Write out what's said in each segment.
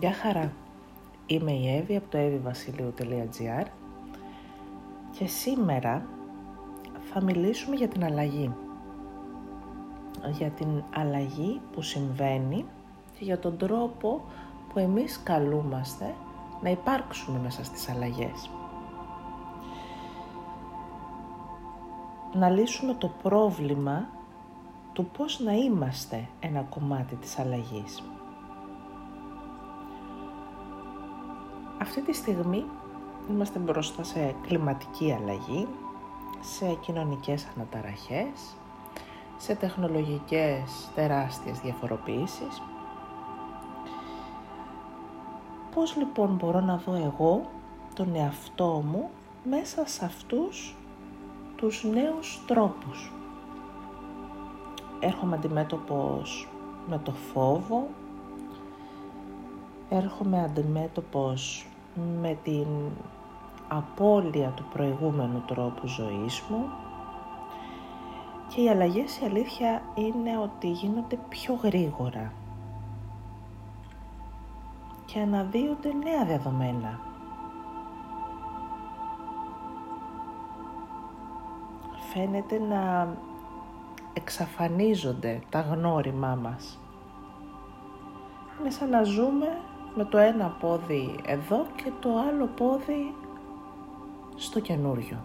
Γεια χαρά. Είμαι η Εύη από το evivasiliu.gr και σήμερα θα μιλήσουμε για την αλλαγή. Για την αλλαγή που συμβαίνει και για τον τρόπο που εμείς καλούμαστε να υπάρξουμε μέσα στις αλλαγές. Να λύσουμε το πρόβλημα του πώς να είμαστε ένα κομμάτι της αλλαγής. Αυτή τη στιγμή είμαστε μπροστά σε κλιματική αλλαγή, σε κοινωνικές αναταραχές, σε τεχνολογικές τεράστιες διαφοροποιήσεις. Πώς λοιπόν μπορώ να δω εγώ τον εαυτό μου μέσα σε αυτούς τους νέους τρόπους; Έρχομαι αντιμέτωπος με το φόβο, έρχομαι αντιμέτωπος με την απώλεια του προηγούμενου τρόπου ζωής μου και οι αλλαγές η αλήθεια είναι ότι γίνονται πιο γρήγορα και αναδύονται νέα δεδομένα. Φαίνεται να εξαφανίζονται τα γνώριμά μας. Είναι σαν να ζούμε με το ένα πόδι εδώ και το άλλο πόδι στο καινούριο.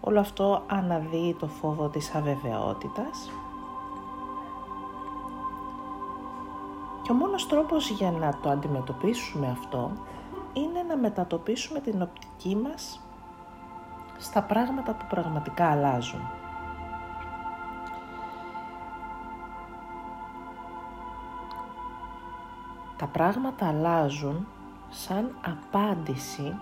Όλο αυτό αναδύει το φόβο της αβεβαιότητας και ο μόνος τρόπος για να το αντιμετωπίσουμε αυτό είναι να μετατοπίσουμε την οπτική μας στα πράγματα που πραγματικά αλλάζουν. Τα πράγματα αλλάζουν σαν απάντηση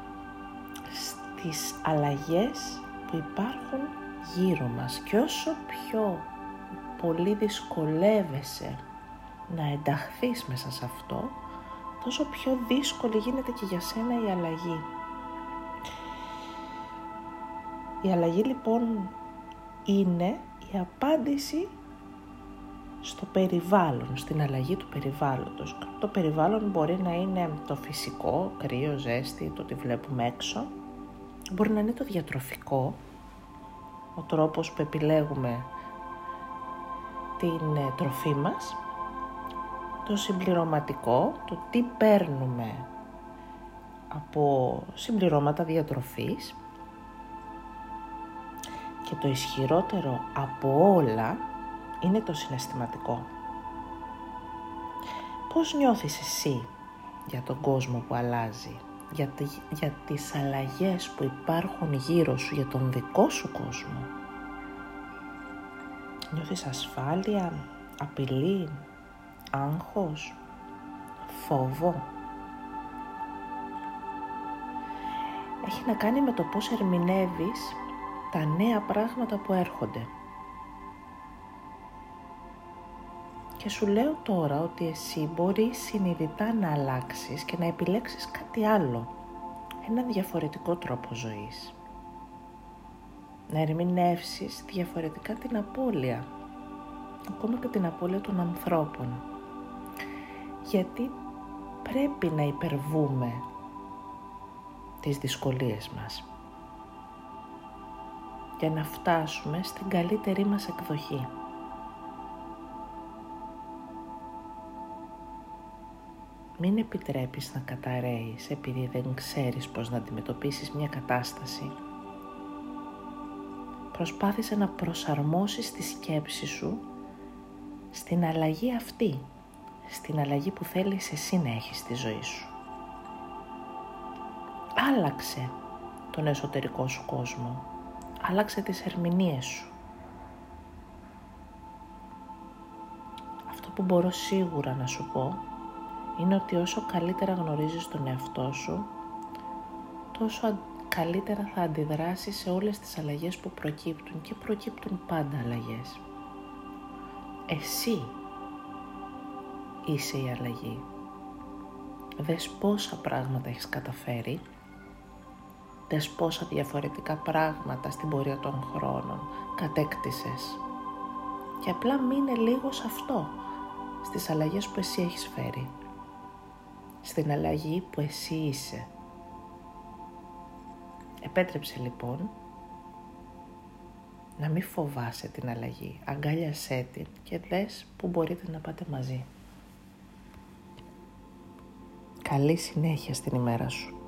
στις αλλαγές που υπάρχουν γύρω μας και όσο πιο πολύ δυσκολεύεσαι να ενταχθείς μέσα σε αυτό, τόσο πιο δύσκολη γίνεται και για σένα η αλλαγή. Η αλλαγή λοιπόν είναι η απάντηση στο περιβάλλον, στην αλλαγή του περιβάλλοντος. Το περιβάλλον μπορεί να είναι το φυσικό, κρύο, ζέστη, το ότι βλέπουμε έξω. Μπορεί να είναι το διατροφικό, ο τρόπος που επιλέγουμε την ε, τροφή μας. Το συμπληρωματικό, το τι παίρνουμε από συμπληρώματα διατροφής. Και το ισχυρότερο από όλα είναι το συναισθηματικό. Πώς νιώθεις εσύ για τον κόσμο που αλλάζει, για, τη, για τις αλλαγές που υπάρχουν γύρω σου, για τον δικό σου κόσμο; Νιώθεις ασφάλεια, απειλή, άγχος, φόβο; Έχει να κάνει με το πώς ερμηνεύεις τα νέα πράγματα που έρχονται. Και σου λέω τώρα ότι εσύ μπορείς συνειδητά να αλλάξεις και να επιλέξεις κάτι άλλο. Ένα διαφορετικό τρόπο ζωής. Να ερμηνεύσεις διαφορετικά την απώλεια. Ακόμα και την απώλεια των ανθρώπων. Γιατί πρέπει να υπερβούμε τις δυσκολίες μας για να φτάσουμε στην καλύτερη μας εκδοχή. Μην επιτρέπεις να καταραίεις επειδή δεν ξέρεις πώς να αντιμετωπίσεις μια κατάσταση. Προσπάθησε να προσαρμόσεις τη σκέψη σου στην αλλαγή αυτή, στην αλλαγή που θέλεις εσύ να έχεις στη ζωή σου. Άλλαξε τον εσωτερικό σου κόσμο. Άλλαξε τις ερμηνείες σου. Αυτό που μπορώ σίγουρα να σου πω είναι ότι όσο καλύτερα γνωρίζεις τον εαυτό σου, τόσο καλύτερα θα αντιδράσεις σε όλες τις αλλαγές που προκύπτουν και προκύπτουν πάντα αλλαγές. Εσύ είσαι η αλλαγή. Δες πόσα πράγματα έχεις καταφέρει, δες πόσα διαφορετικά πράγματα στην πορεία των χρόνων κατέκτησες και απλά μείνε λίγο σε αυτό στις αλλαγές που εσύ έχεις φέρει. Στην αλλαγή που εσύ είσαι. Επέτρεψε λοιπόν να μην φοβάσαι την αλλαγή. Αγκάλιασέ την και δες που μπορείτε να πάτε μαζί. Καλή συνέχεια στην ημέρα σου.